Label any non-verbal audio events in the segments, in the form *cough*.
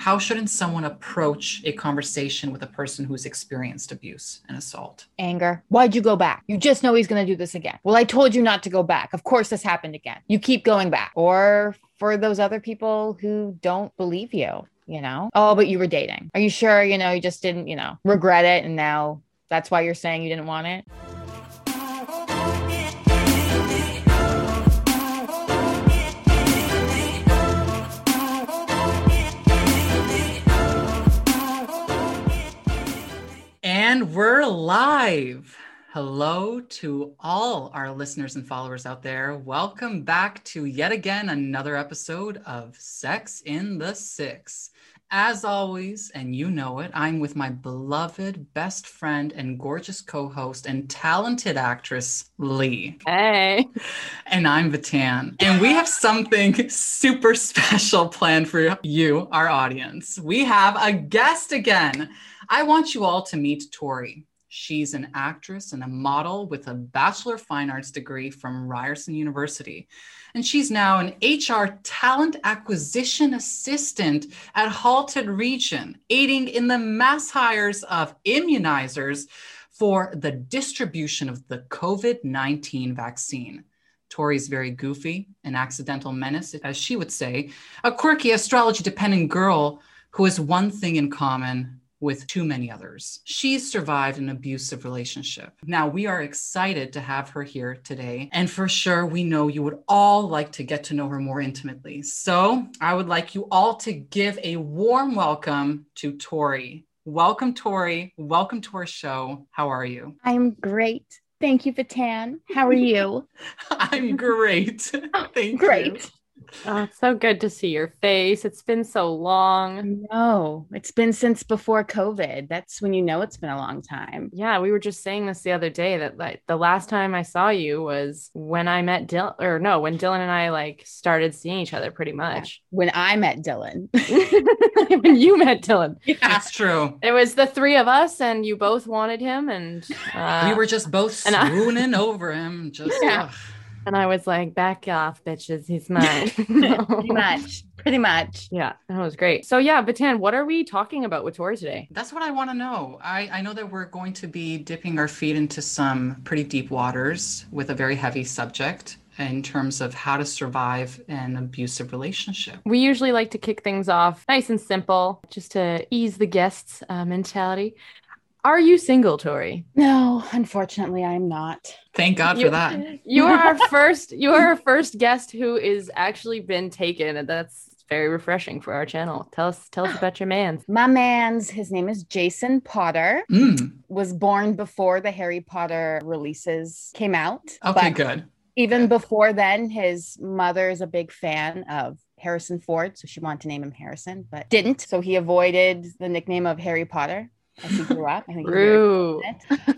How shouldn't someone approach a conversation with a person who's experienced abuse and assault? Anger. Why'd you go back? You just know he's going to do this again. Well, I told you not to go back. Of course, this happened again. You keep going back. Or for those other people who don't believe you, you know? Oh, but you were dating. Are you sure, you know, you just didn't, you know, regret it and now that's why you're saying you didn't want it? And we're live. Hello to all our listeners and followers out there. Welcome back to yet again another episode of Sex in the Six. As always, and you know it, I'm with my beloved best friend and gorgeous co host and talented actress, Lee. Hey. And I'm Vatan. And we have something super *laughs* special planned for you, our audience. We have a guest again. I want you all to meet Tori. She's an actress and a model with a Bachelor of Fine Arts degree from Ryerson University. And she's now an HR talent acquisition assistant at Halton Region, aiding in the mass hires of immunizers for the distribution of the COVID 19 vaccine. Tori's very goofy, an accidental menace, as she would say, a quirky astrology dependent girl who has one thing in common with too many others. She's survived an abusive relationship. Now, we are excited to have her here today. And for sure, we know you would all like to get to know her more intimately. So I would like you all to give a warm welcome to Tori. Welcome, Tori. Welcome to our show. How are you? I'm great. Thank you, Vatan. How are you? *laughs* I'm great. *laughs* Thank great. you. Oh, it's so good to see your face. It's been so long. No, it's been since before COVID. That's when you know it's been a long time. Yeah, we were just saying this the other day that like the last time I saw you was when I met Dylan, or no, when Dylan and I like started seeing each other pretty much. When I met Dylan. *laughs* *laughs* when you met Dylan. That's true. It was the three of us, and you both wanted him, and uh, we were just both and I- swooning over him. Just Yeah. ugh. And I was like, "Back off, bitches. He's *laughs* mine." Pretty much. *laughs* Pretty much. Yeah, that was great. So yeah, Vatan, what are we talking about with Tori today? That's what I want to know. I, I know that we're going to be dipping our feet into some pretty deep waters with a very heavy subject in terms of how to survive an abusive relationship. We usually like to kick things off nice and simple, just to ease the guests' uh, mentality. Are you single, Tori? No, unfortunately, I'm not. Thank God You- for that. *laughs* You are our *laughs* first. You are our first guest who is actually been taken, and that's very refreshing for our channel. Tell us, tell us about your man. My man's, his name is Jason Potter, Mm, was born before the Harry Potter releases came out. okay, good. even before then, his mother is a big fan of Harrison Ford, so she wanted to name him Harrison, but didn't. So he avoided the nickname of Harry Potter as he grew up. I think.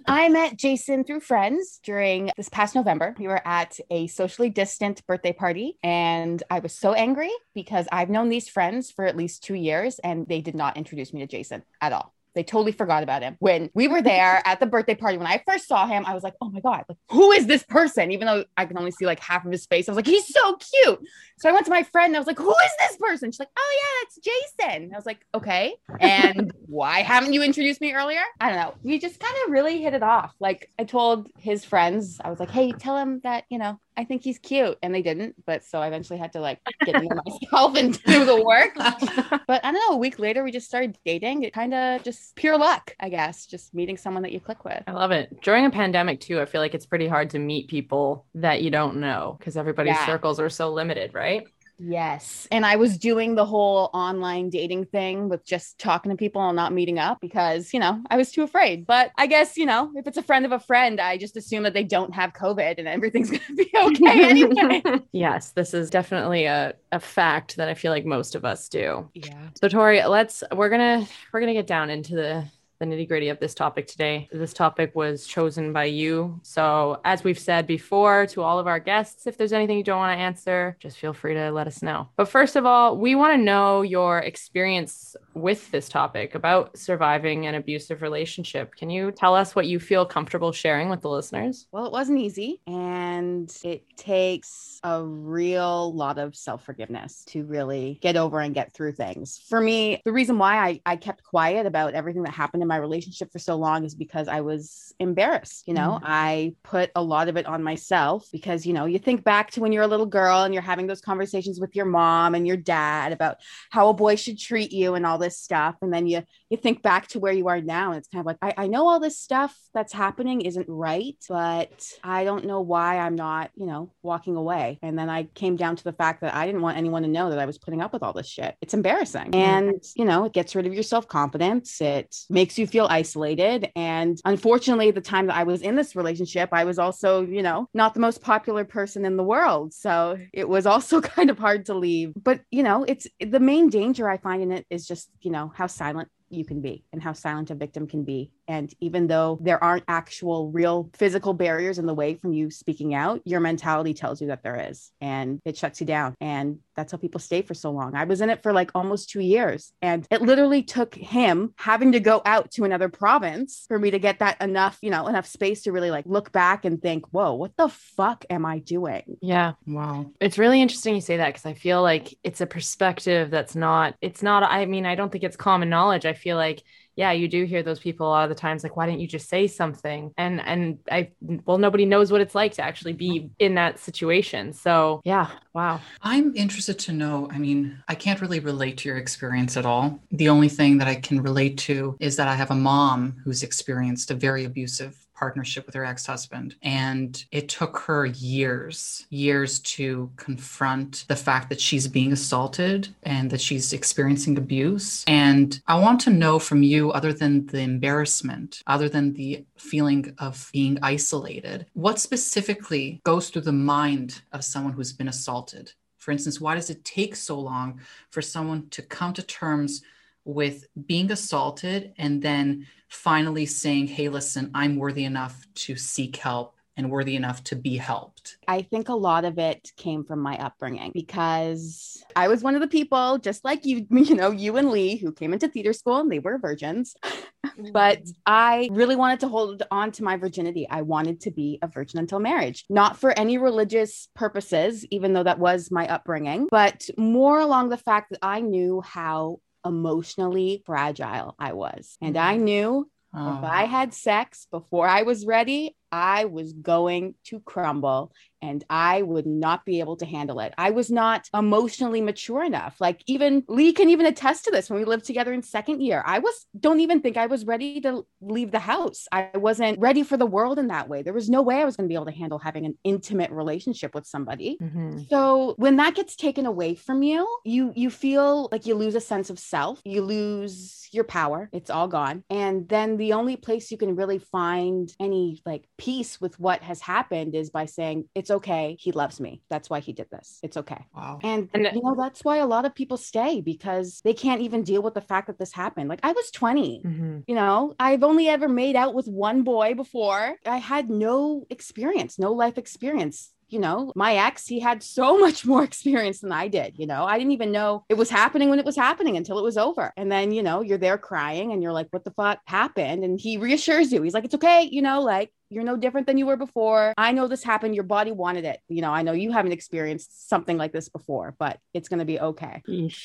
I met Jason through friends during this past November. We were at a socially distant birthday party, and I was so angry because I've known these friends for at least two years and they did not introduce me to Jason at all. They totally forgot about him. When we were there at the birthday party, when I first saw him, I was like, oh my God, like, who is this person? Even though I can only see like half of his face, I was like, he's so cute. So I went to my friend and I was like, who is this person? She's like, oh yeah, that's Jason. I was like, okay. And *laughs* why haven't you introduced me earlier? I don't know. We just kind of really hit it off. Like I told his friends, I was like, hey, tell him that, you know, I think he's cute. And they didn't. But so I eventually had to like get into *laughs* myself and do the work. *laughs* But I don't know. A week later, we just started dating. It kind of just pure luck, I guess, just meeting someone that you click with. I love it. During a pandemic too, I feel like it's pretty hard to meet people that you don't know because everybody's Yeah. circles are so limited, right? Yes. And I was doing the whole online dating thing with just talking to people and not meeting up because, you know, I was too afraid. But I guess, you know, if it's a friend of a friend, I just assume that they don't have COVID and everything's *laughs* going to be okay anyway. *laughs* yes, this is definitely a, a fact that I feel like most of us do. yeah. So Tori, let's we're gonna we're gonna get down into the the nitty gritty of this topic today. This topic was chosen by you. So, as we've said before to all of our guests, if there's anything you don't want to answer, just feel free to let us know. But first of all, we want to know your experience with this topic about surviving an abusive relationship. Can you tell us what you feel comfortable sharing with the listeners? Well, it wasn't easy, and it takes a real lot of self forgiveness to really get over and get through things. For me, the reason why I, I kept quiet about everything that happened in my relationship for so long is because I was embarrassed. You know, mm. I put a lot of it on myself because, you know, you think back to when you're a little girl and you're having those conversations with your mom and your dad about how a boy should treat you and all this stuff. And then you you think back to where you are now and it's kind of like I, I know all this stuff that's happening isn't right, but I don't know why I'm not, you know, walking away. And then I came down to the fact that I didn't want anyone to know that I was putting up with all this shit. It's embarrassing. Mm-hmm. And, you know, it gets rid of your self-confidence. It makes you feel isolated. And unfortunately, the time that I was in this relationship, I was also, you know, not the most popular person in the world. So it was also *laughs* kind of hard to leave. But, you know, it's the main danger I find in it is just, you know, how silent you can be and how silent a victim can be and even though there aren't actual real physical barriers in the way from you speaking out, your mentality tells you that there is and it shuts you down. And that's how people stay for so long. I was in it for like almost two years. And it literally took him having to go out to another province for me to get that enough, you know, enough space to really like look back and think, whoa, what the fuck am I doing? Yeah. Wow. It's really interesting you say that because I feel like it's a perspective that's not, it's not, I mean, I don't think it's common knowledge. I feel like yeah, you do hear those people a lot of the times like, why didn't you just say something? And and I well, nobody knows what it's like to actually be in that situation. So yeah, wow. I'm interested to know. I mean, I can't really relate to your experience at all. The only thing that I can relate to is that I have a mom who's experienced a very abusive partnership with her ex husband. And it took her years, years to confront the fact that she's being assaulted and that she's experiencing abuse. And I want to know from you, other than the embarrassment, other than the feeling of being isolated, what specifically goes through the mind of someone who's been assaulted? For instance, why does it take so long for someone to come to terms with being assaulted and then finally saying, hey, listen, I'm worthy enough to seek help and worthy enough to be helped? I think a lot of it came from my upbringing because I was one of the people, just like you, *laughs* you know, you and Lee, who came into theater school and they were virgins. *laughs* but mm-hmm. I really wanted to hold on to my virginity. I wanted to be a virgin until marriage, not for any religious purposes, even though that was my upbringing, but more along the fact that I knew how emotionally fragile I was. And I mm-hmm. knew oh. if I had sex before I was ready, I was going to crumble and I would not be able to handle it. I was not emotionally mature enough. Like even Lee can even attest to this when we lived together in second year. I was don't even think I was ready to leave the house. I wasn't ready for the world in that way. There was no way I was going to be able to handle having an intimate relationship with somebody. Mm-hmm. So when that gets taken away from you, you you feel like you lose a sense of self. You lose your power. It's all gone. And then the only place you can really find any like peace with what has happened is by saying it's okay. He loves me. That's why he did this. It's okay. Wow. And, and you know, that's why a lot of people stay because they can't even deal with the fact that this happened. Like I was 20, mm-hmm. you know, I've only ever made out with one boy before. I had no experience, no life experience you know, my ex, he had so *laughs* much more experience than I did. You know, I didn't even know it was happening when it was happening until it was over. And then, you know, you're there crying and you're like, what the fuck happened? And he reassures you. He's like, it's okay. You know, like you're no different than you were before. I know this happened. Your body wanted it. You know, I know you haven't experienced something like this before, but it's going to be okay.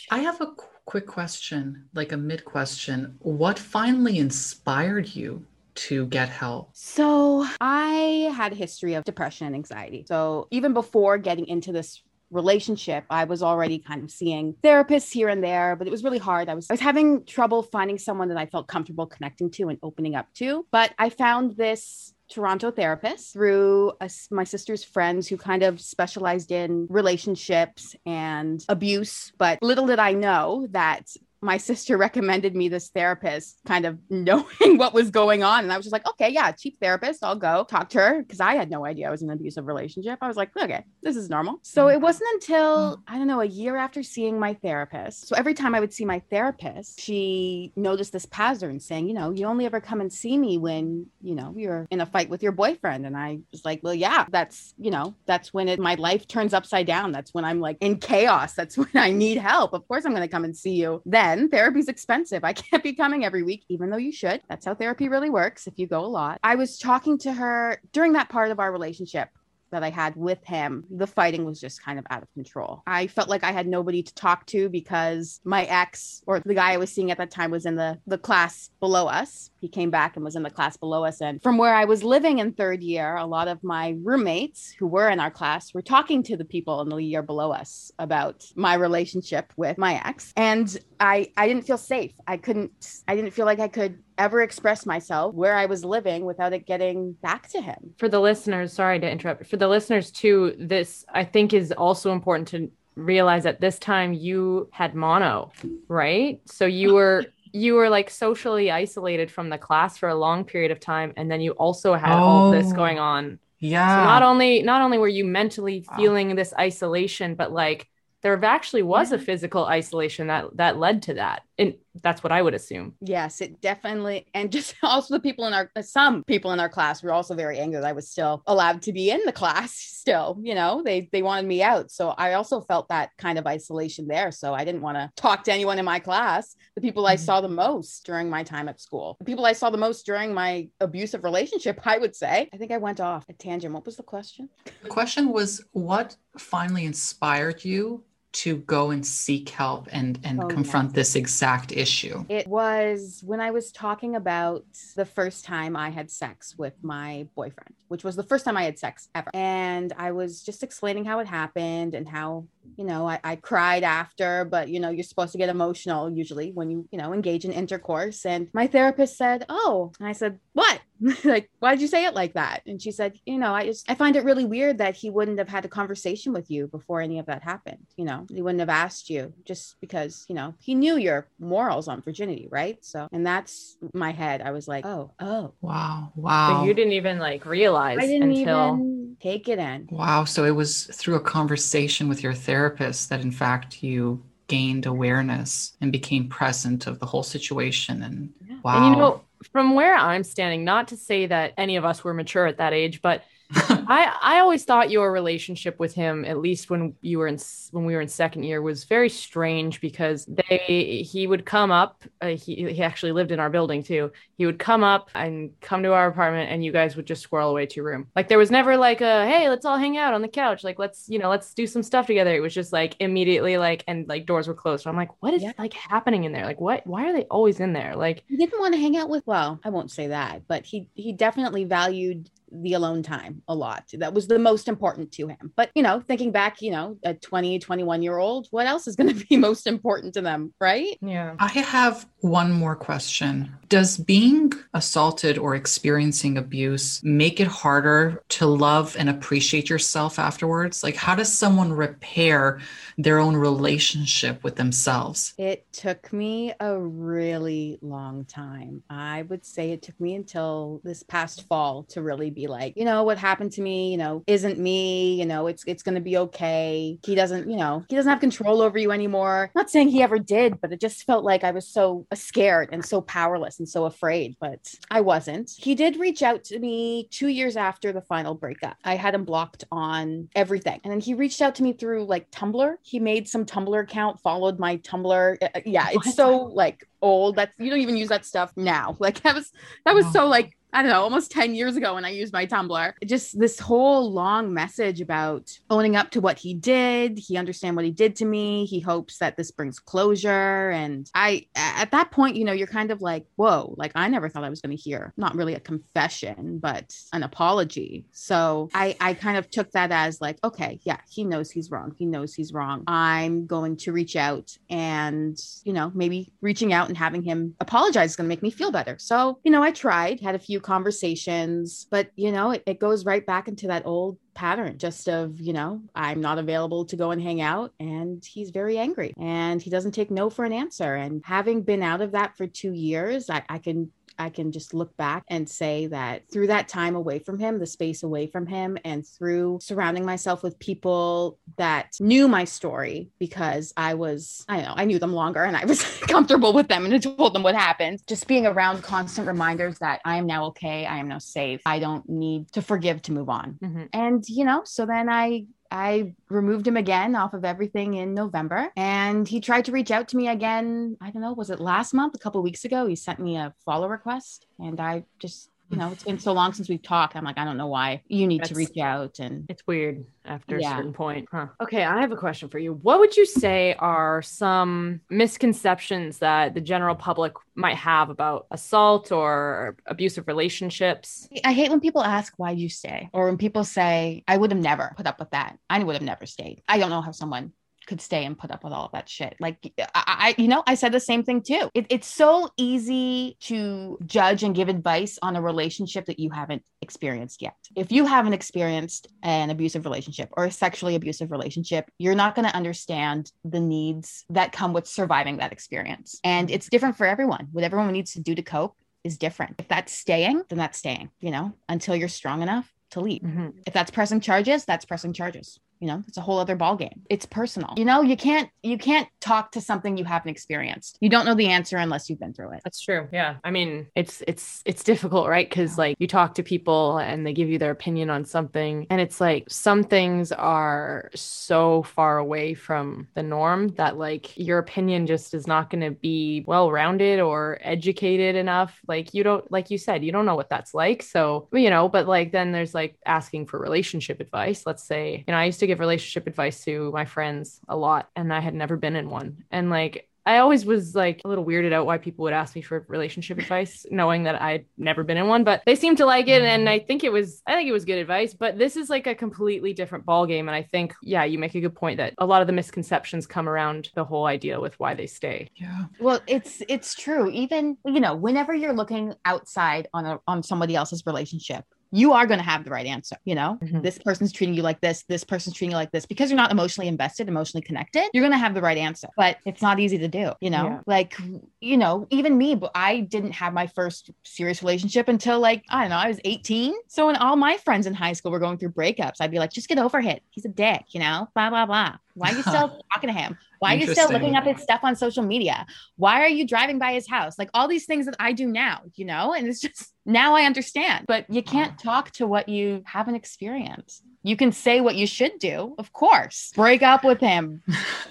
I have a quick question, like a mid question. What finally inspired you to get help? So, I had a history of depression and anxiety. So, even before getting into this relationship i was already kind of seeing therapists here and there but it was really hard i was i was having trouble finding someone that i felt comfortable connecting to and opening up to but i found this Toronto therapist through a, my sister's friends who kind of specialized in relationships and abuse. But little did I know that my sister recommended me this therapist, kind of *laughs* knowing what was going on. And I was just like, okay, yeah, cheap therapist. I'll go talk to her because I had no idea I was in an abusive relationship. I was like, okay, this is normal. So mm. it wasn't until, mm. I don't know, a year after seeing my therapist. So every time I would see my therapist, she noticed this pattern saying, you know, you only ever come and see me when, you know, you're in a fight with your boyfriend. And I was like, well, yeah, that's, you know, that's when it, my life turns upside down. That's when I'm like in chaos. That's *laughs* when I need help. Of course, I'm going to come and see you then. Therapy's expensive. I can't be coming every week, even though you should. That's how therapy really works if you go a lot. I was talking to her during that part of our relationship that I had with him, the fighting was just kind of out of control. I felt like I had nobody to talk to because my ex or the guy I was seeing at that time was in the the class below us. He came back and was in the class below us and from where I was living in third year, a lot of my roommates who were in our class were talking to the people in the year below us about my relationship with my ex and I I didn't feel safe. I couldn't I didn't feel like I could ever express myself where I was living without it getting back to him. For the listeners, sorry to interrupt. For the listeners too, this I think is also important to realize at this time you had mono, right? So you were *laughs* you were like socially isolated from the class for a long period of time and then you also had oh, all this oh, going on. Yeah. So not only not only were you mentally feeling wow. this isolation but like there actually was a physical isolation that that led to that. And that's what i would assume. Yes it definitely and just *laughs* also the people in our some people in our class were also very angry that i was still allowed to be in the class *laughs* still you know they they wanted me out. So i also felt that kind of isolation there. So i didn't want to talk to anyone in my class. The people i mm-hmm. saw the most during my time at school the people i saw the most during my abusive relationship *laughs* i would say. I think i went off a tangent. What was the question? The question was what finally inspired you to go and seek help and and oh, confront yes. this exact issue? It was when I was talking about the first time I had sex with my boyfriend, which was the first time I had sex ever. And I was just explaining how it happened and how, you know, I, I cried after, but you know, you're supposed to get emotional usually when you, you know, engage in intercourse. And my therapist said, Oh, and I said, What? *laughs* like, why did you say it like that? And she said, You know, I just I find it really weird that he wouldn't have had a conversation with you before any of that happened, you know he wouldn't have asked you just because, you know, he knew your morals on virginity, right? So, and that's my head. I was like, oh, oh. Wow. Wow. But you didn't even like realize I didn't until even take it in. Wow. So it was through a conversation with your therapist that in fact you gained awareness and became present of the whole situation and yeah. wow. And you know, from where I'm standing, not to say that any of us were mature at that age, but I I always thought your relationship with him, at least when you were in when we were in second year, was very strange because they he would come up. Uh, he he actually lived in our building too. He would come up and come to our apartment, and you guys would just squirrel away to your room. Like there was never like a hey, let's all hang out on the couch. Like let's you know let's do some stuff together. It was just like immediately like and like doors were closed. So I'm like, what is yeah. like happening in there? Like what? Why are they always in there? Like he didn't want to hang out with. Well, I won't say that, but he he definitely valued the alone time a lot. That was the most important to him. But, you know, thinking back, you know, a 20, 21 year old, what else is going *laughs* to be most important to them? Right. Yeah. I have one more question. Does being assaulted or experiencing abuse make it harder to love and appreciate yourself afterwards? Like, how does someone repair their own relationship with themselves? It took me a really long time. I would say it took me until this past fall to really be like, you know, what happened to me, you know, isn't me, you know, it's it's going to be okay. He doesn't, you know, he doesn't have control over you anymore. Not saying he ever did, but it just felt like I was so scared and so powerless and so afraid, but I wasn't. He did reach out to me 2 years after the final breakup. I had him blocked on everything. And then he reached out to me through like Tumblr. He made some Tumblr account, followed my Tumblr. Uh, uh, yeah, it's so like old. That's you don't even use that stuff now. *laughs* Like that was that was so like I don't know, almost 10 years ago when I used my Tumblr. Just this whole long message about owning up to what he did. He understand what he did to me. He hopes that this brings closure. And I, at that point, you know, you're kind of like, whoa, like I never thought I was going to hear not really a confession, but an apology. So I, I kind of took that as like, okay, yeah, he knows he's wrong. He knows he's wrong. I'm going to reach out and, you know, maybe reaching out and having him apologize is going to make me feel better. So, you know, I tried, had a few conversations, but you know, it, it goes right back into that old pattern just of, you know, I'm not available to go and hang out. And he's very angry and he doesn't take no for an answer. And having been out of that for two years, I, I can I can just look back and say that through that time away from him, the space away from him, and through surrounding myself with people that knew my story because I was, I don't know, I knew them longer and I was *laughs* comfortable with them and I told them what happened. Just being around constant reminders that I am now okay, I am now safe, I don't need to forgive to move on. Mm-hmm. And, you know, so then I I removed him again off of everything in November. And he tried to reach out to me again. I don't know, was it last month, a couple weeks ago? He sent me a follow request. And I just you know, it's been so long since we've talked. I'm like, I don't know why you need That's, to reach out. And it's weird after yeah. a certain point. Huh. Okay, I have a question for you. What would you say are some misconceptions that the general public might have about assault or abusive relationships? I hate when people ask, why you stay? Or when people say, I would have never put up with that. I would have never stayed. I don't know how someone could stay and put up with all of that shit. Like I, I you know, I said the same thing too. It, it's so easy to judge and give advice on a relationship that you haven't experienced yet. If you haven't experienced an abusive relationship or a sexually abusive relationship, you're not going to understand the needs that come with surviving that experience. And it's different for everyone. What everyone needs to do to cope is different. If that's staying, then that's staying, you know, until you're strong enough to leave. Mm-hmm. If that's pressing charges, that's pressing charges you know it's a whole other ball game it's personal. You know you can't you can't talk to something you haven't experienced. You don't know the answer unless you've been through it. That's true. Yeah. I mean it's it's it's difficult right? Because like you talk to people and they give you their opinion on something and it's like some things are so far away from the norm that like your opinion just is not going to be well rounded or educated enough. Like you don't like you said you don't know what that's like. So you know but like then there's like asking for relationship advice. Let's say you know i used to give relationship advice to my friends a lot, and I had never been in one. And like, I always was like a little weirded out why people would ask me for relationship advice, knowing that I'd never been in one. But they seemed to like it, and mm-hmm. I think it was I think it was good advice. But this is like a completely different ball game, and I think yeah, you make a good point that a lot of the misconceptions come around the whole idea with why they stay. Yeah. Well, it's it's true. Even you know, whenever you're looking outside on a on somebody else's relationship, you are going to have the right answer. You know, mm-hmm. this person's treating you like this, this person's treating you like this because you're not emotionally invested, emotionally connected. You're going to have the right answer, but it's not easy to do. You know, yeah. like, you know, even me, but I didn't have my first serious relationship until like, I don't know, I was 18. So when all my friends in high school were going through breakups, I'd be like, just get over it. He's a dick, you know, blah, blah, blah. Why are you still *laughs* talking to him? Why are you still looking up his stuff on social media? Why are you driving by his house? Like all these things that I do now, you know? And it's just *laughs* now I understand, but you can't talk to what you haven't experienced. You can say what you should do, of course. Break up with him,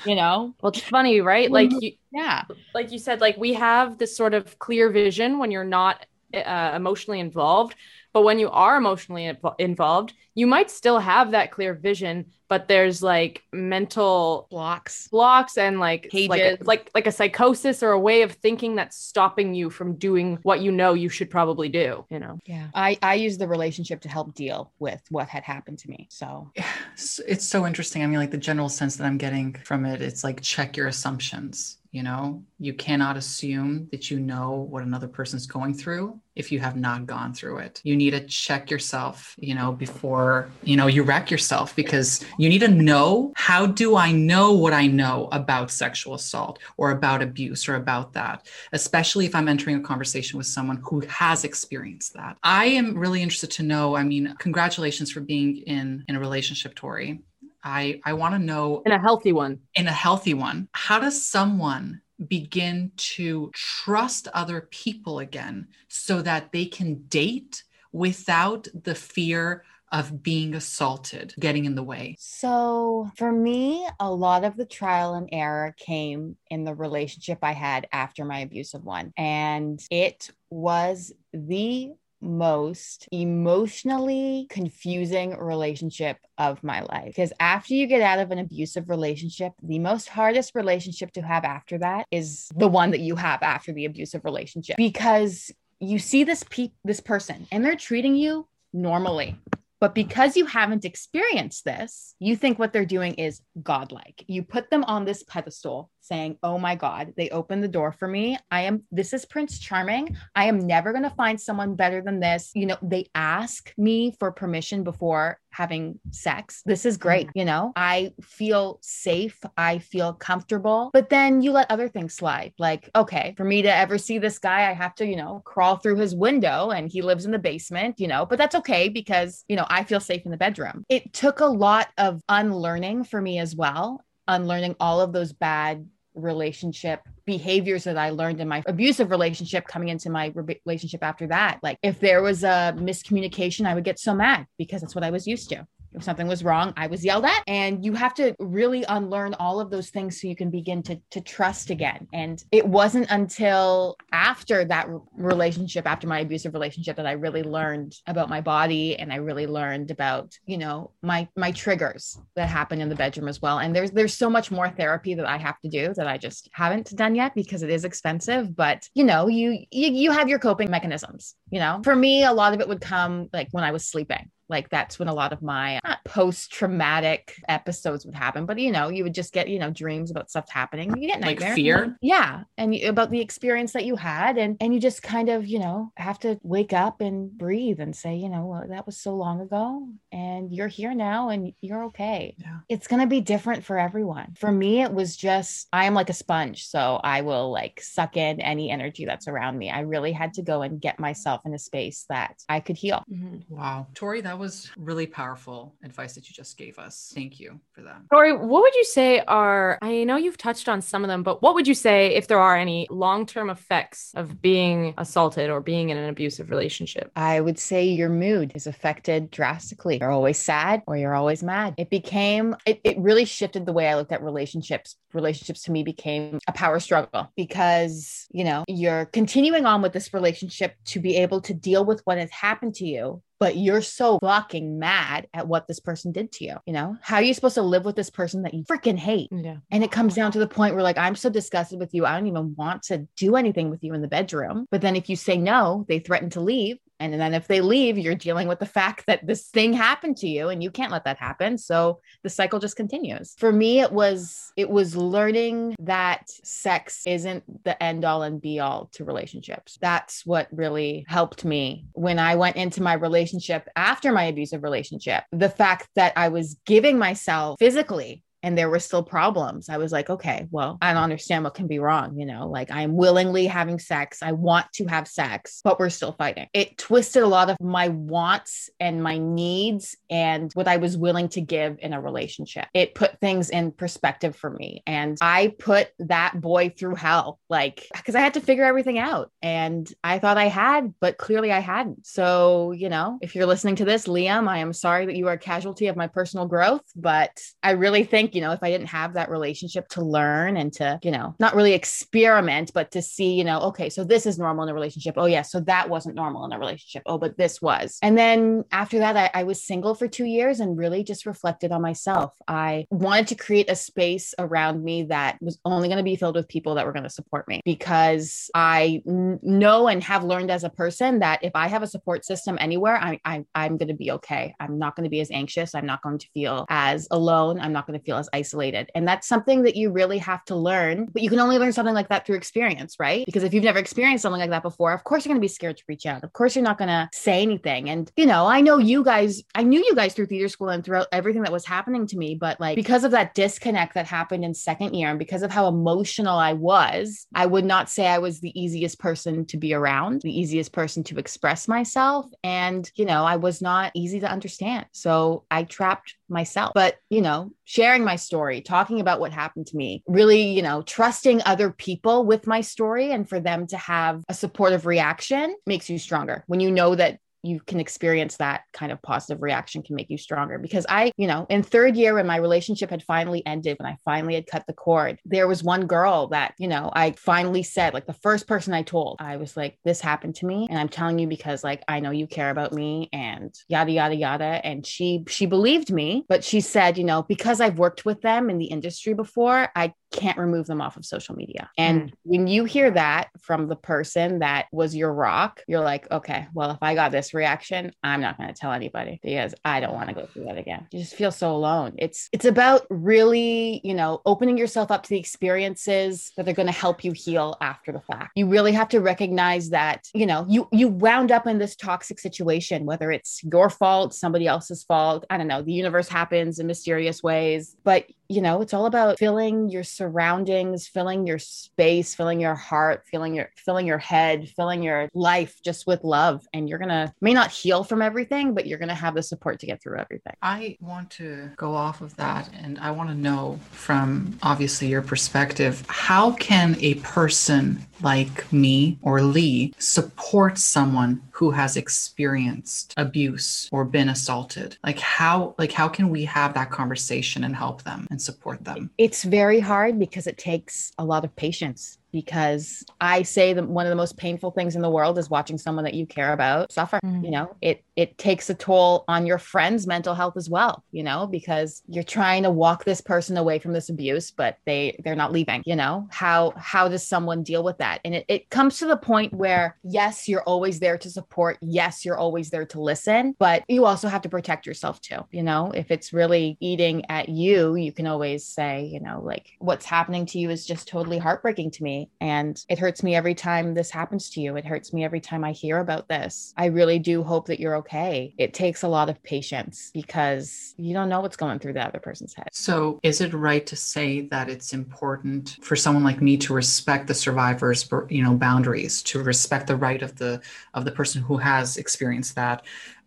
you know? *laughs* well, it's funny, right? Like, you, yeah, like you said, like we have this sort of clear vision when you're not uh, emotionally involved but when you are emotionally involved, you might still have that clear vision, but there's like mental blocks, blocks, and like like a, like like a psychosis or a way of thinking that's stopping you from doing what you know you should probably do. You know. Yeah. I I use the relationship to help deal with what had happened to me. So *sighs* it's so interesting. I mean, like the general sense that I'm getting from it, it's like check your assumptions you know, you cannot assume that you know what another person's going through if you have not gone through it. You need to check yourself, you know, before, you know, you wreck yourself because you need to know how do I know what I know about sexual assault or about abuse or about that, especially if I'm entering a conversation with someone who has experienced that. I am really interested to know, I mean, congratulations for being in in a relationship, Tori. I, I want to know in a healthy one. In a healthy one. How does someone begin to trust other people again so that they can date without the fear of being assaulted getting in the way? So, for me, a lot of the trial and error came in the relationship I had after my abusive one. And it was the most emotionally confusing relationship of my life. Because after you get out of an abusive relationship, the most hardest relationship to have after that is the one that you have after the abusive relationship. Because you see this pe- this person and they're treating you normally but because you haven't experienced this, you think what they're doing is godlike. You put them on this pedestal saying, Oh my God, they opened the door for me. I am, this is Prince Charming. I am never going to find someone better than this. You know, they ask me for permission before having sex. This is great. Mm-hmm. You know, I feel safe. I feel comfortable. But then you let other things slide. Like, okay, for me to ever see this guy, I have to, you know, crawl through his window and he lives in the basement, you know, but that's okay because, you know, I feel safe in the bedroom. It took a lot of unlearning for me as well, unlearning all of those bad relationship behaviors that I learned in my abusive relationship coming into my relationship after that. Like if there was a miscommunication, I would get so mad because that's what I was used to if something was wrong, I was yelled at. And you have to really unlearn all of those things so you can begin to, to trust again. And it wasn't until after that relationship, after my abusive relationship, that I really learned about my body and I really learned about, you know, my my triggers that happen in the bedroom as well. And there's there's so much more therapy that I have to do that I just haven't done yet because it is expensive. But you know, you you, you have your coping mechanisms. You know, for me, a lot of it would come like when I was sleeping like that's when a lot of my post traumatic episodes would happen. But you know, you would just get, you know, dreams about stuff happening. You get nightmares. Like fear. Yeah. And you, about the experience that you had. And and you just kind of, you know, have to wake up and breathe and say, you know, well, that was so long ago and you're here now and you're okay. Yeah. It's gonna be different for everyone. For me, it was just I am like a sponge. So I will like suck in any energy that's around me. I really had to go and get myself in a space that I could heal. Mm-hmm. Wow. Tori, that was really powerful advice that you just gave us. Thank you for that. Tori, what would you say are, I know you've touched on some of them, but what would you say if there are any long term effects of being assaulted or being in an abusive relationship? I would say your mood is affected drastically. You're always sad or you're always mad. It became, it, it really shifted the way I looked at relationships. Relationships to me became a power struggle because, you know, you're continuing on with this relationship to be able to deal with what has happened to you but you're so fucking mad at what this person did to you. You know, how are you supposed to live with this person that you freaking hate? Yeah. And it comes down to the point where, like, I'm so disgusted with you. I don't even want to do anything with you in the bedroom. But then if you say no, they threaten to leave. And then if they leave, you're dealing with the fact that this thing happened to you and you can't let that happen. So the cycle just continues. For me, it was it was learning that sex isn't the end all and be all to relationships. That's what really helped me when I went into my relationship after my abusive relationship. The fact that I was giving myself physically and there were still problems. I was like, okay, well, I don't understand what can be wrong. You know, like I'm willingly having sex. I want to have sex, but we're still fighting. It twisted a lot of my wants and my needs and what I was willing to give in a relationship. It put things in perspective for me. And I put that boy through hell, like, because I had to figure everything out. And I thought I had, but clearly I hadn't. So, you know, if you're listening to this, Liam, I am sorry that you are a casualty of my personal growth, but I really think you know, if I didn't have that relationship to learn and to, you know, not really experiment, but to see, you know, okay, so this is normal in a relationship. Oh, yeah. So that wasn't normal in a relationship. Oh, but this was. And then after that, I, I was single for two years and really just reflected on myself. I wanted to create a space around me that was only going to be filled with people that were going to support me because I n- know and have learned as a person that if I have a support system anywhere, I, I, I'm going to be okay. I'm not going to be as anxious. I'm not going to feel as alone. I'm not going to feel as as isolated. And that's something that you really have to learn, but you can only learn something like that through experience, right? Because if you've never experienced something like that before, of course you're going to be scared to reach out. Of course you're not going to say anything. And, you know, I know you guys, I knew you guys through theater school and throughout everything that was happening to me, but like because of that disconnect that happened in second year and because of how emotional I was, I would not say I was the easiest person to be around, the easiest person to express myself. And, you know, I was not easy to understand. So I trapped myself. But, you know, sharing my story, talking about what happened to me, really, you know, trusting other people with my story and for them to have a supportive reaction makes you stronger. When you know that you can experience that kind of positive reaction can make you stronger. Because i you know in third year when my relationship had finally ended when i finally had cut the cord there was one girl that you know i finally said like the first person i told i was like this happened to me and i'm telling you because like i know you care about me and yada yada yada. And she she believed me but she said you know because i've worked with them in the industry before i can't remove them off of social media. And hmm. when you hear that from the person that was your rock, you're like, okay, well, if I got this reaction, I'm not going to tell anybody because I don't want to go through that again. You just feel so alone. It's it's about really, you know, opening yourself up to the experiences that are going to help you heal after the fact. You really have to recognize that, you know, you you wound up in this toxic situation, whether it's your fault, somebody else's fault, I don't know, the universe happens in mysterious ways, but you know, it's all about filling your surroundings, filling your space, filling your heart, filling your filling your head, filling your life just with love. And you're gonna may not heal from everything, but you're gonna have the support to get through everything. I want to go off of that and I want to know from obviously your perspective, how can a person like me or Lee support someone who has experienced abuse or been assaulted. Like how like how can we have that conversation and help them and support them? It's very hard because it takes a lot of patience because I say that one of the most painful things in the world is watching someone that you care about suffer. Mm. You know, it it takes a toll on your friend's mental health as well, you know, because you're trying to walk this person away from this abuse, but they they're not leaving, you know. How how does someone deal with that? And it, it comes to the point where yes, you're always there to support, yes, you're always there to listen, but you also have to protect yourself too. You know, if it's really eating at you, you can always say, you know, like what's happening to you is just totally heartbreaking to me and it hurts me every time this happens to you. It hurts me every time I hear about this. I really do hope that you're okay. It takes a lot of patience because you don't know what's going through the other person's head. So, is it right to say that it's important for someone like me to respect the survivor's, you know, boundaries, to respect the right of the of the person who has experienced that,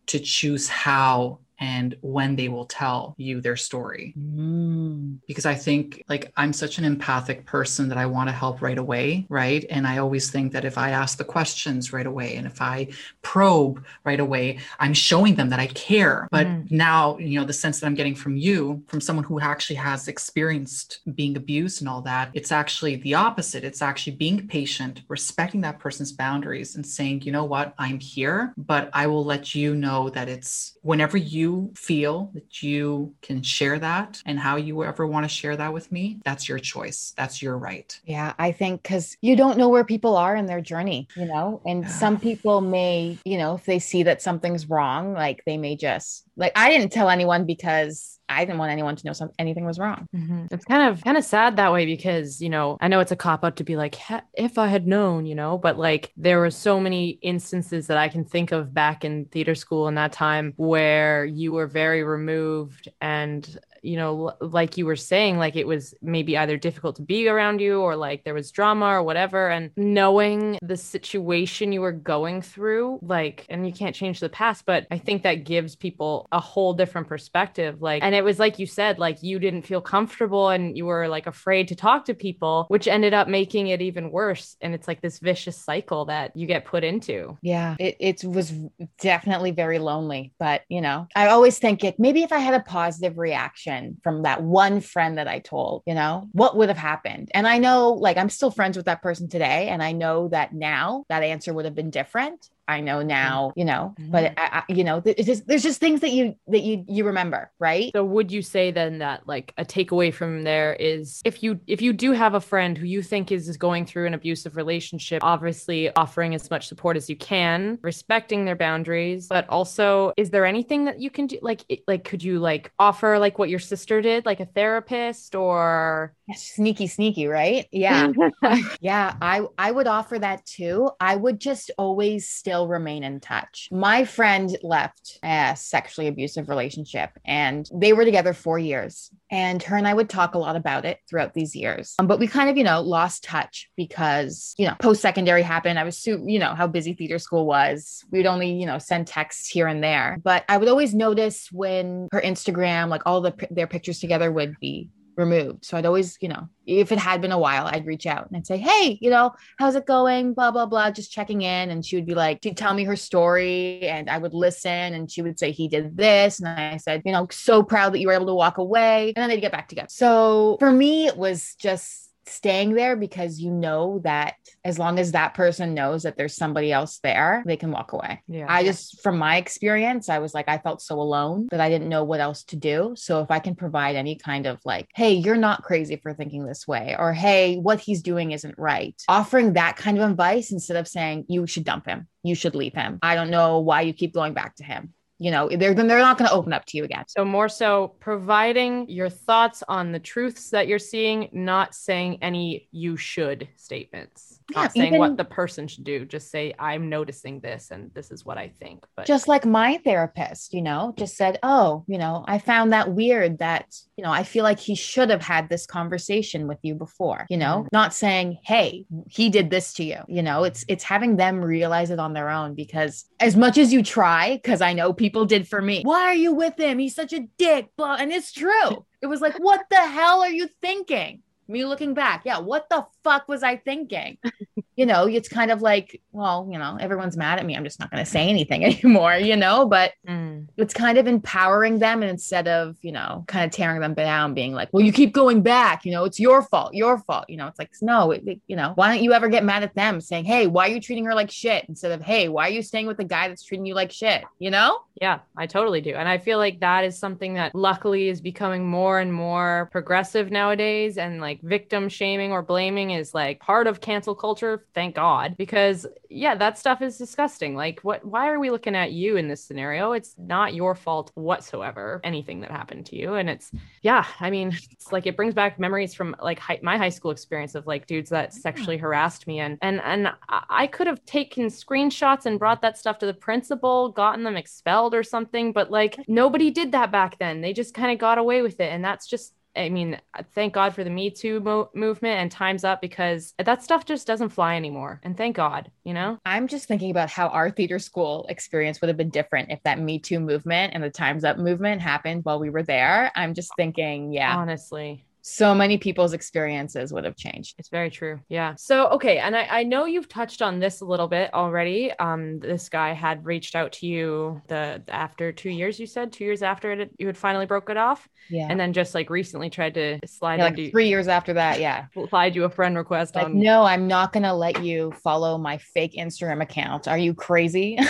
to choose how and when they will tell you their story. Mm. Because I think like I'm such an empathic person that I want to help right away, right? And I always think that if I ask the questions right away and if I probe right away, I'm showing them that I care. But mm. now, you know, the sense that I'm getting from you, from someone who actually has experienced being abused and all that, it's actually the opposite. It's actually being patient, respecting that person's boundaries and saying, you know what, I'm here, but I will let you know that it's whenever you feel that you can share that and how you ever want to share that with me, that's your choice. That's your right. Yeah, I think because you don't know where people are in their journey, you know, and yeah. some people may, you know, if they see that something's wrong, like they may just, like, I didn't tell anyone because I didn't want anyone to know something anything was wrong. Mm-hmm. It's kind of kind of sad that way because you know I know it's a cop out to be like if I had known, you know, but like there were so many instances that I can think of back in theater school in that time where you were very removed and you know, like you were saying, like it was maybe either difficult to be around you or like there was drama or whatever. And knowing the situation you were going through, like, and you can't change the past, but I think that gives people a whole different perspective. Like, and it was like you said, like you didn't feel comfortable and you were like afraid to talk to people, which ended up making it even worse. And it's like this vicious cycle that you get put into. Yeah, it, it was definitely very lonely. But, you know, I always think it maybe if I had a positive reaction from that one friend that I told, you know, what would have happened? And I know, like, I'm still friends with that person today. And I know that now that answer would have been different. I know now, you know, mm-hmm. but I, I, you know, just, there's just things that you, that you, you remember, right? So would you say then that like a takeaway from there is if you, if you do have a friend who you think is, is going through an abusive relationship, obviously offering as much support as you can, respecting their boundaries, but also is there anything that you can do? Like, like, could you like offer like what your sister did, like a therapist or sneaky, sneaky, right? Yeah. *laughs* yeah. I, I would offer that too. I would just always still still remain in touch. My friend left a sexually abusive relationship and they were together four years. And her and I would talk a lot about it throughout these years. Um, but we kind of, you know, lost touch because, you know, post secondary happened. I was, su- you know, how busy theater school was. We'd only, you know, send texts here and there. But I would always notice when her Instagram, like all the their pictures together would be removed. So I'd always, you know, if it had been a while, I'd reach out and I'd say, Hey, you know, how's it going? Blah, blah, blah, just checking in. And she would be like, She'd tell me her story and I would listen and she would say, He did this. And I said, You know, so proud that you were able to walk away. And then they'd get back together. So for me, it was just staying there because you know that as long as that person knows that there's somebody else there, they can walk away. Yeah. I just, from my experience, I was like, I felt so alone that I didn't know what else to do. So if I can provide any kind of like, hey, you're not crazy for thinking this way, or hey, what he's doing isn't right, offering that kind of advice instead of saying, you should dump him, you should leave him. I don't know why you keep going back to him. You know, they're then they're not going to open up to you again. So more so providing your thoughts on the truths that you're seeing, not saying any you should statements. Yeah, not saying even- what the person should do. Just say I'm noticing this and this is what I think. But just like my therapist, you know, just said, Oh, you know, I found that weird that, you know, I feel like he should have had this conversation with you before, you know, mm-hmm. not saying, Hey, he did this to you. You know, it's it's having them realize it on their own because as much as you try, because I know people did for me, why are you with him? He's such a dick. Blah. And it's true. It was like, what the hell are you thinking? Me looking back, yeah, what the fuck was I thinking? *laughs* you know, it's kind of like, well, you know, everyone's mad at me. I'm just not going to say anything *laughs* anymore, you know, but Mm. it's kind of empowering them and instead of, you know, kind of tearing them down, being like, well, you keep going back, you know, it's your fault, your fault. You know, it's like, no, it, it- you know, why don't you ever get mad at them saying, hey, why are you treating her like shit? Instead of, hey, why are you staying with the guy that's treating you like shit? You know? Yeah, I totally do. And I feel like that is something that luckily is becoming more and more progressive nowadays. And like victim shaming or blaming is like part of cancel culture. Thank God. Because yeah, that stuff is disgusting. Like, what, why are we looking at you in this scenario? It's not your fault whatsoever, anything that happened to you. And it's, yeah, I mean, *laughs* it's like it brings back memories from like my high school experience of like dudes that sexually harassed me. And, and, and I could have taken screenshots and brought that stuff to the principal, gotten them expelled or something, but like nobody did that back then. They just kind of got away with it. And that's just, I mean, thank God for the Me Too mo- movement and Time's Up because that stuff just doesn't fly anymore. And thank God, you know? I'm just thinking about how our theater school experience would have been different if that Me Too movement and the Time's Up movement happened while we were there. I'm just thinking, yeah, Honestly. So many people's experiences would have changed. It's very true. Yeah. So, okay. And I, I know you've touched on this a little bit already. Um, this guy had reached out to you the after two years, you said two years after it, you had finally broke it off. Yeah. And then just like recently tried to slide Yeah, like into three years after that, yeah. slide you a friend request Like, on no, I'm not gonna let you follow my fake Instagram account. Are you crazy? *laughs*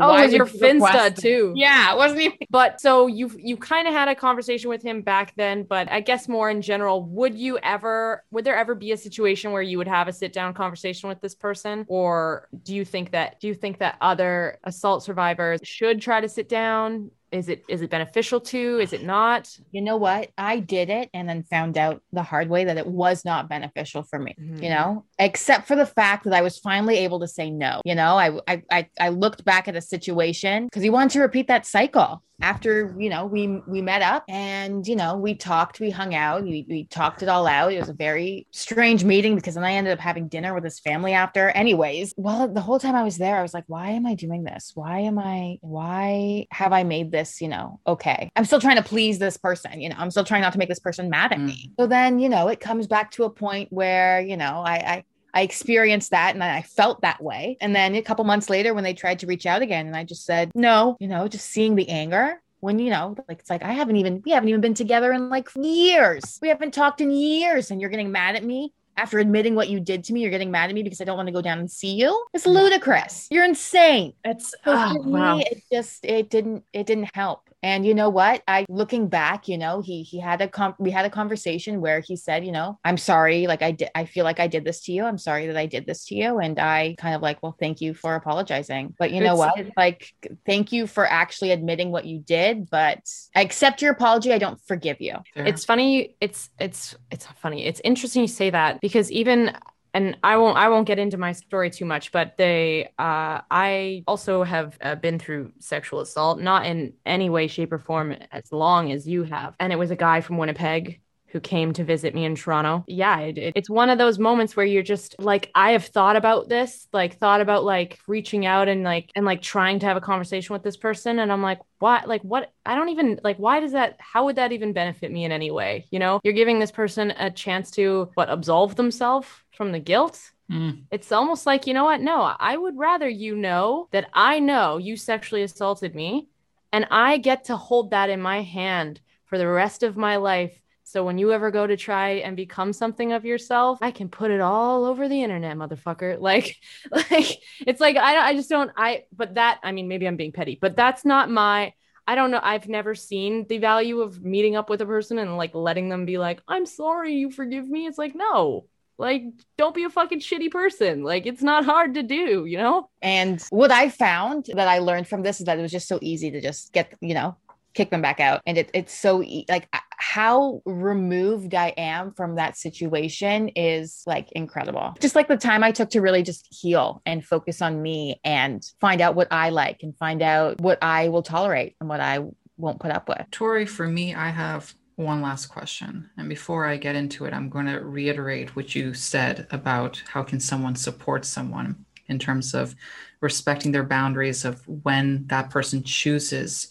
Oh, Why it was your you request Finsta too. Yeah, it wasn't even. *laughs* But so you you kind of had a conversation with him back then, but I guess more in general, would you ever would there ever be a situation where you would have a sit down conversation with this person or do you think that do you think that other assault survivors should try to sit down? Is it is it beneficial to? Is it not? You know what? I did it and then found out the hard way that it was not beneficial for me. Mhm. You know, except for the fact that I was finally able to say no. You know, I I I, I looked back at a situation because he wanted to repeat that cycle. After you know we we met up and you know we talked, we hung out, we, we talked it all out. It was a very strange meeting because then I ended up having dinner with his family after. Anyways, well, the whole time I was there, I was like, why am I doing this? Why am I? Why have I made this? You know, okay. I'm still trying to please this person. You know, I'm still trying not to make this person mad at me. Mm. So then you know it comes back to a point where you know I I I experienced that and I felt that way. And then a couple months later, when they tried to reach out again, and I just said, no, you know, just seeing the anger. When you know, like it's like I haven't even we haven't even been together in like years. We haven't talked in years, and you're getting mad at me after admitting what you did to me. You're getting mad at me because I don't want to go down and see you. It's ludicrous. You're insane. It's So oh, wow. me, it just it didn't it didn't help. And you know what? I looking back, you know, he he had a com- we had a conversation where he said, you know, I'm sorry, like I did I feel like I did this to you. I'm sorry that I did this to you. And I kind of like, well, thank you for apologizing. But you know It's- what? Like thank you for actually admitting what you did, but I accept your apology. I don't forgive you. It's funny. It's it's it's funny. It's interesting you say that because even and I won't I won't get into my story too much, but they uh I also have uh, been through sexual assault, not in any way, shape, or form as long as you have. And it was a guy from Winnipeg who came to visit me in Toronto. Yeah, it, it- it's one of those moments where you're just like, I have thought about this, like thought about like reaching out and like and like trying to have a conversation with this person, and I'm like, what? Like what? I don't even like. Why does that? How would that even benefit me in any way? You know, you're giving this person a chance to what absolve themselves from the guilt. Mm. It's almost like, you know what? No, I would rather you know that I know you sexually assaulted me and I get to hold that in my hand for the rest of my life So when you ever go to try and become something of yourself, I can put it all over the internet, motherfucker. *laughs* Like, like it's like I I just don't I but that I mean maybe I'm being petty, but that's not my I don't know. I've never seen the value of meeting up with a person and like letting them be like, I'm sorry, you forgive me. It's like, no, like, don't be a fucking shitty person. Like, it's not hard to do, you know? And what I found that I learned from this is that it was just so easy to just get, you know, kick them back out. And it, it's so like uh, how removed I am from that situation is like incredible. Just like the time I took to really just heal and focus on me and find out what I like and find out what I will tolerate and what I won't put up with. Tori, for me, I have one last question. And before I get into it, I'm going to reiterate what you said about how can someone support someone in terms of respecting their boundaries of when that person chooses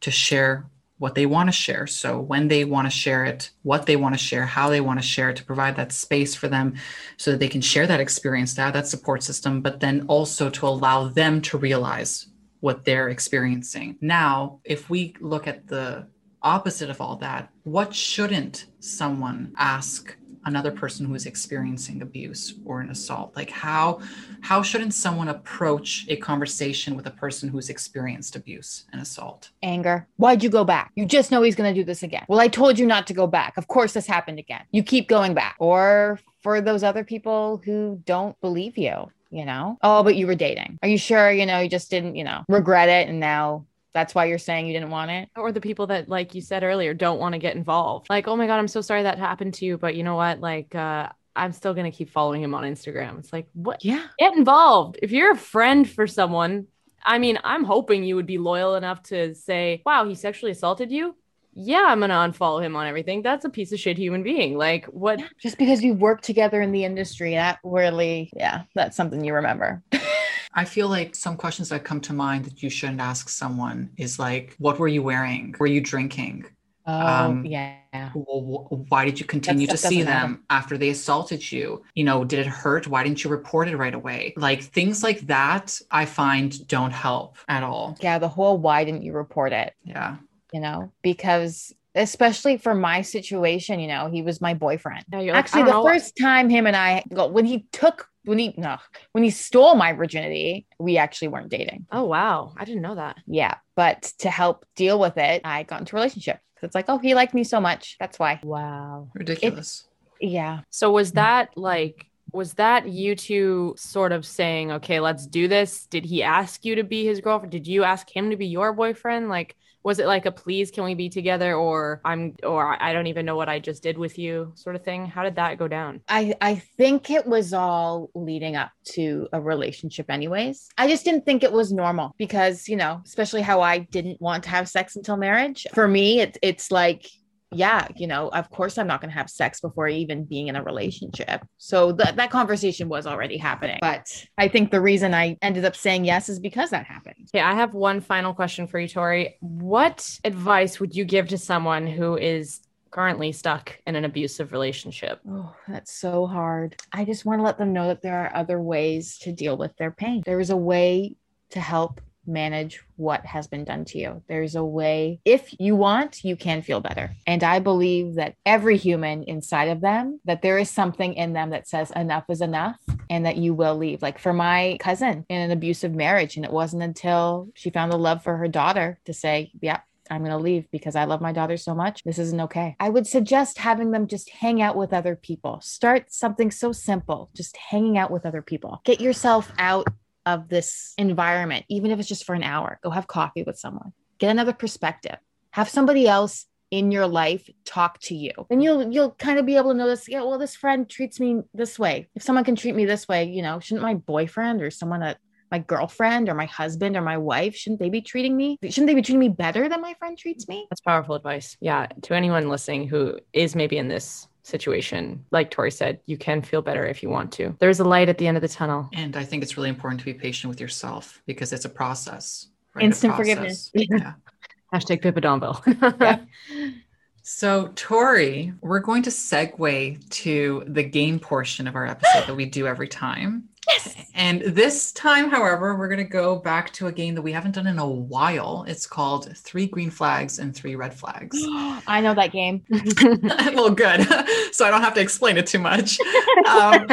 to share what they want to share. So when they want to share it, what they want to share, how they want to share it, to provide that space for them so that they can share that experience, to have that support system, but then also to allow them to realize what they're experiencing. Now, if we look at the opposite of all that, what shouldn't someone ask another person who is experiencing abuse or an assault? Like how how shouldn't someone approach a conversation with a person who's experienced abuse and assault? Anger. Why'd you go back? You just know he's going to do this again. Well i told you not to go back. Of course this happened again. You keep going back. Or for those other people who don't believe you you know? Oh but you were dating. Are you sure? You know you just didn't you know regret it and now that's why you're saying you didn't want it or the people that like you said earlier don't want to get involved like oh my god i'm so sorry that happened to you but you know what like uh i'm still gonna keep following him on instagram it's like what yeah get involved if you're a friend for someone i mean i'm hoping you would be loyal enough to say wow he sexually assaulted you yeah, I'm gonna unfollow him on everything. That's a piece of shit human being. Like what? Just because you work together in the industry, that really, yeah, that's something you remember. *laughs* I feel like some questions that come to mind that you shouldn't ask someone is like, what were you wearing? Were you drinking? Oh, um, yeah. Why did you continue to see them happen. after they assaulted you? You know, did it hurt? Why didn't you report it right away? Like things like that, I find don't help at all. Yeah, the whole why didn't you report it? Yeah. You know, because especially for my situation, you know, he was my boyfriend. Yeah, like, Actually, the first time him and I, when he took when he no when he stole my virginity we actually weren't dating. Oh wow. I didn't know that. Yeah but to help deal with it i got into a relationship. It's like oh he liked me so much. That's why. Wow. Ridiculous. It, yeah. So was that like was that you two sort of saying okay let's do this. Did he ask you to be his girlfriend? Did you ask him to be your boyfriend? Like was it like a please can we be together? or i'm or i don't even know what i just did with you sort of thing? How did that go down? I i think it was all leading up to a relationship anyways. I just didn't think it was normal because you know especially how i didn't want to have sex until marriage. For me it, it's like yeah, you know, of course I'm not going to have sex before even being in a relationship. So th- that conversation was already happening. But I think the reason I ended up saying yes is because that happened. Okay, I have one final question for you, Tori. What advice would you give to someone who is currently stuck in an abusive relationship? Oh, that's so hard. I just want to let them know that there are other ways to deal with their pain. There is a way to help manage what has been done to you. There's a way, if you want, you can feel better. And I believe that every human inside of them, that there is something in them that says enough is enough and that you will leave. Like for my cousin in an abusive marriage, and it wasn't until she found the love for her daughter to say, yeah, I'm going to leave because I love my daughter so much. This isn't okay. I would suggest having them just hang out with other people. Start something so simple, just hanging out with other people. Get yourself out of this environment, even if it's just for an hour. Go have coffee with someone, get another perspective, have somebody else in your life talk to you. And you'll you'll kind of be able to notice yeah well this friend treats me this way. If someone can treat me this way you know shouldn't my boyfriend or someone that my girlfriend or my husband or my wife shouldn't they be treating me shouldn't they be treating me better than my friend treats me? That's powerful advice. Yeah. To anyone listening who is maybe in this situation. Like Tori said, you can feel better if you want to. There's a light at the end of the tunnel. And I think it's really important to be patient with yourself because it's a process. Right? Instant a process. forgiveness. *laughs* Yeah. Hashtag Pippa Donville. *laughs* yeah. *laughs* So, Tori, we're going to segue to the game portion of our episode that we do every time. Yes. And this time, however, we're going to go back to a game that we haven't done in a while. It's called Three Green Flags and Three Red Flags. *gasps* I know that game. *laughs* well, good. *laughs* so I don't have to explain it too much. Um,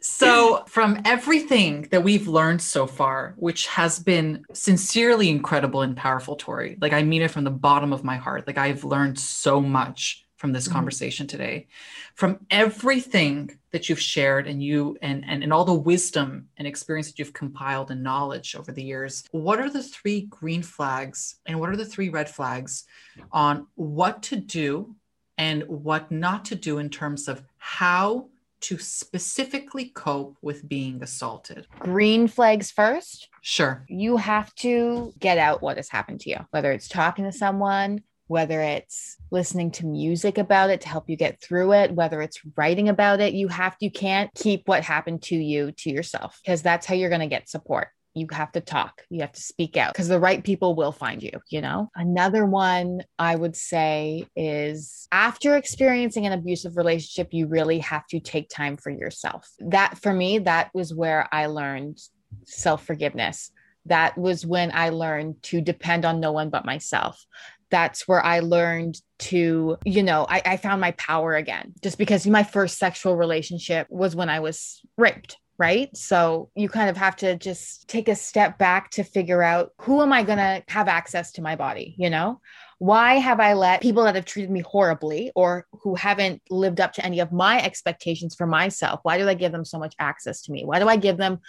so, from everything that we've learned so far, which has been sincerely incredible and powerful, Tori, like I mean it from the bottom of my heart, like I've learned so much from this Mhm. conversation today. From everything that you've shared and you and, and and all the wisdom and experience that you've compiled and knowledge over the years, what are the three green flags and what are the three red flags on what to do and what not to do in terms of how to specifically cope with being assaulted? Green flags first. Sure. You have to get out what has happened to you, whether it's talking to someone, whether it's listening to music about it to help you get through it, whether it's writing about it. You have to, you can't keep what happened to you to yourself because that's how you're going to get support. You have to talk, you have to speak out because the right people will find you, you know? Another one I would say is after experiencing an abusive relationship, you really have to take time for yourself. That for me, that was where I learned self forgiveness. That was when I learned to depend on no one but myself. That's where I learned to, you know, I, I found my power again just because my first sexual relationship was when I was raped right? So you kind of have to just take a step back to figure out who am I going to have access to my body, you know? Why have I let people that have treated me horribly or who haven't lived up to any of my expectations for myself? Why do I give them so much access to me? Why do I give them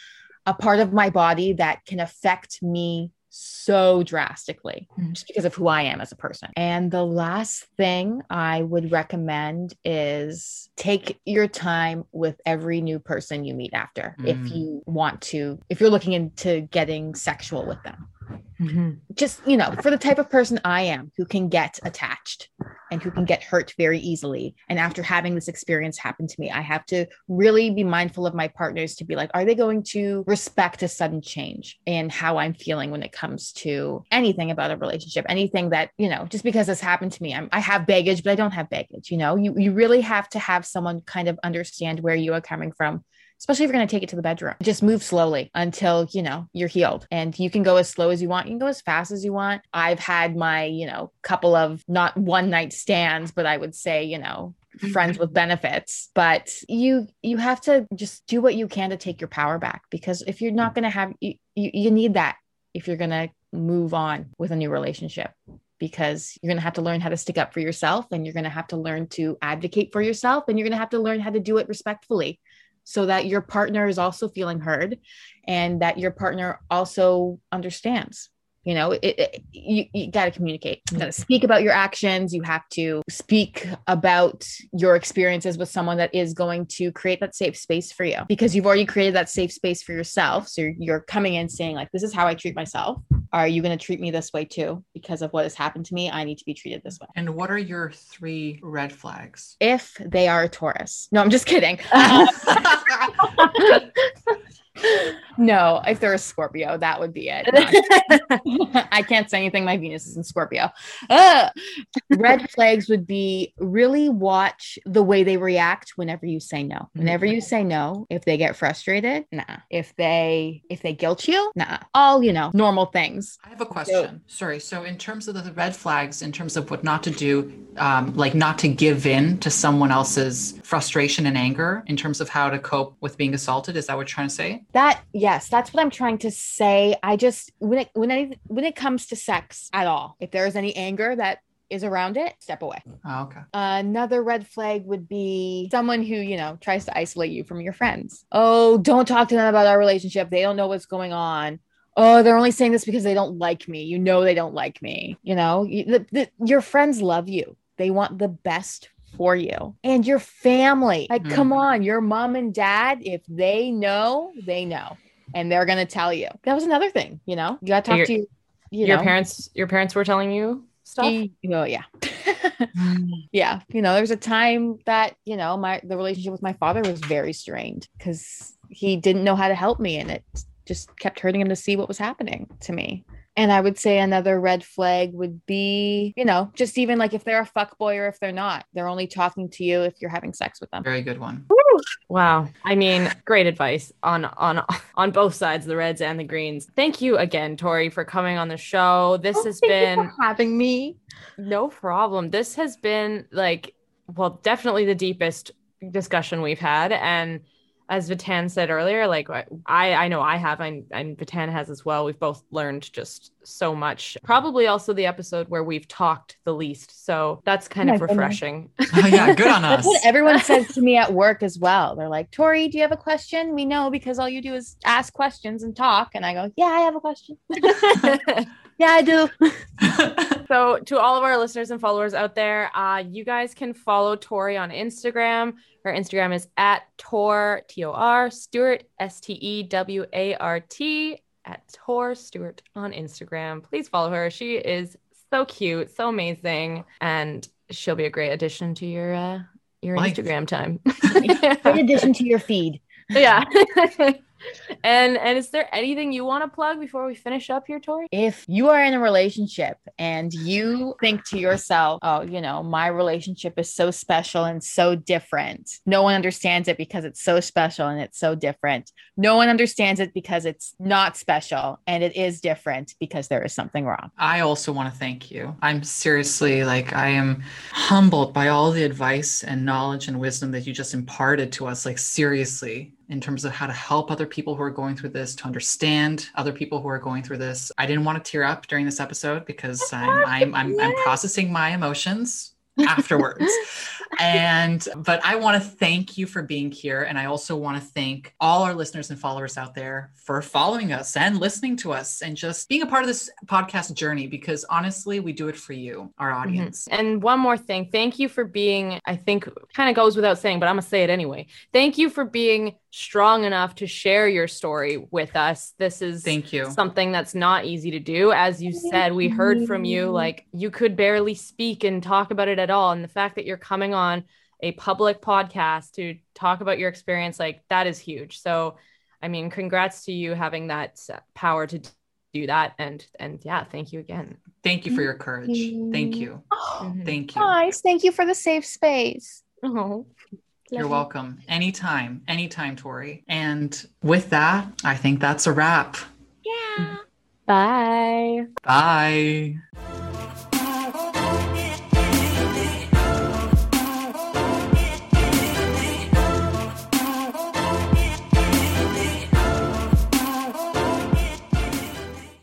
a part of my body that can affect me so drastically Mhm. just because of who I am as a person. And the last thing I would recommend is take your time with every new person you meet after if Mm. you want to, if you're looking into getting sexual with them. Mhm. Just, you know, for the type of person I am who can get attached and who can get hurt very easily. And after having this experience happen to me, I have to really be mindful of my partners to be like, are they going to respect a sudden change in how I'm feeling when it comes to anything about a relationship, anything that, you know, just because this happened to me, I'm, I have baggage, but I don't have baggage. You know, you, you really have to have someone kind of understand where you are coming from especially if you're going to take it to the bedroom. Just move slowly until, you know, you're healed. And you can go as slow as you want. You can go as fast as you want. I've had my, you know, couple of not one night stands, but I would say, you know, mm-hmm. friends with benefits but you you have to just do what you can to take your power back because if you're not mm. going to have you, you you need that if you're going to move on with a new relationship because you're going to have to learn how to stick up for yourself and you're going to have to learn to advocate for yourself and you're going to have to learn how to do it respectfully so that your partner is also feeling heard and that your partner also understands you know it, it you, you got to communicate. You got to mm-hmm. speak about your actions. You have to speak about your experiences with someone that is going to create that safe space for you because you've already created that safe space for yourself. So you're, you're coming in saying like this is how i treat myself. Are you going to treat me this way too? Because of what has happened to me i need to be treated this way. And what are your three red flags? if they are a taurus. No i'm just kidding *laughs* *laughs* no if they're a scorpio that would be it *laughs* I can't say anything. My Venus is in Scorpio. Ugh. Red flags would be really watch the way they react whenever you say no. Whenever you say no, if they get frustrated, nah. If they if they guilt you, nah. All you know, normal things. I have a question. Sorry. So, in terms of the red flags, in terms of what not to do, um, like not to give in to someone else's frustration and anger, in terms of how to cope with being assaulted, is that what you're trying to say? That yes, that's what I'm trying to say. I just when it when any when it comes to sex at all, if there is any anger that is around it, step away. Oh, okay. Another red flag would be someone who, you know, tries to isolate you from your friends. Oh, don't talk to them about our relationship. They don't know what's going on. Oh, they're only saying this because they don't like me. You know, they don't like me. You know, you, the, the, your friends love you, they want the best for you and your family. Like, Mhm. come on, your mom and dad, if they know, they know. And they're going to tell you. That was another thing, you know, you got to talk to you your know. parents, your parents were telling you stuff. Oh, yeah. *laughs* Mm. yeah you know there was a time that you know my the relationship with my father was very strained because he didn't know how to help me and it just kept hurting him to see what was happening to me And I would say another red flag would be, you know, just even like if they're a fuck boy or if they're not, they're only talking to you if you're having sex with them. Very good one. Wow. I mean, great advice on on *laughs* on both sides, the reds and the greens. Thank you again, Tori, for coming on the show. This Oh, has thank you been for having me. no problem. This has been like, well, definitely the deepest discussion we've had. And as Vatan said earlier, like I, I know I have, and, and Vatan has as well. We've both learned just so much. Probably also the episode where we've talked the least. So that's kind Oh of refreshing. Oh, yeah, good on *laughs* us. That's us. what everyone says to me at work as well. They're like, Tori, do you have a question? We know because all you do is ask questions and talk. And I go, Yeah, I have a question. *laughs* *laughs* Yeah, I do. *laughs* So, to all of our listeners and followers out there, uh, you guys can follow Tori on Instagram. Her Instagram is at Tor T O R Stewart S T E W A R T at Tor Stewart on Instagram. Please follow her. She is so cute, so amazing, and she'll be a great addition to your uh, your Life. Instagram time. *laughs* In addition to your feed. yeah. *laughs* and and is there anything you want to plug before we finish up here, Tori? If you are in a relationship and you think to yourself, oh, you know, my relationship is so special and so different. No one understands it because it's so special and it's so different. No one understands it because it's not special and it is different because there is something wrong. I also want to thank you. I'm seriously like, I am humbled by all the advice and knowledge and wisdom that you just imparted to us, like, seriously, in terms of how to help other people who are going through this, to understand other people who are going through this. I didn't want to tear up during this episode because I'm, I'm, I'm, I'm processing my emotions *laughs* afterwards. and but I want to thank you for being here and I also want to thank all our listeners and followers out there for following us and listening to us and just being a part of this podcast journey because honestly we do it for you our Mhm. audience. And one more thing. Thank you for being, I think kind of goes without saying, but I'm going to say it anyway. Thank you for being strong enough to share your story with us. This is Thank you. something that's not easy to do. As you said, we heard from you, like you could barely speak and talk about it at all. And the fact that you're coming on a public podcast to talk about your experience, like that is huge. So, I mean, congrats to you having that power to do that. And, and yeah, thank you again. Thank you for your courage. Thank you. Oh, Mhm. *gasps* Thank you. nice. Thank you for the safe space. Oh, You're welcome. Anytime, anytime, Tori. And with that, I think that's a wrap. Yeah. Bye. Bye.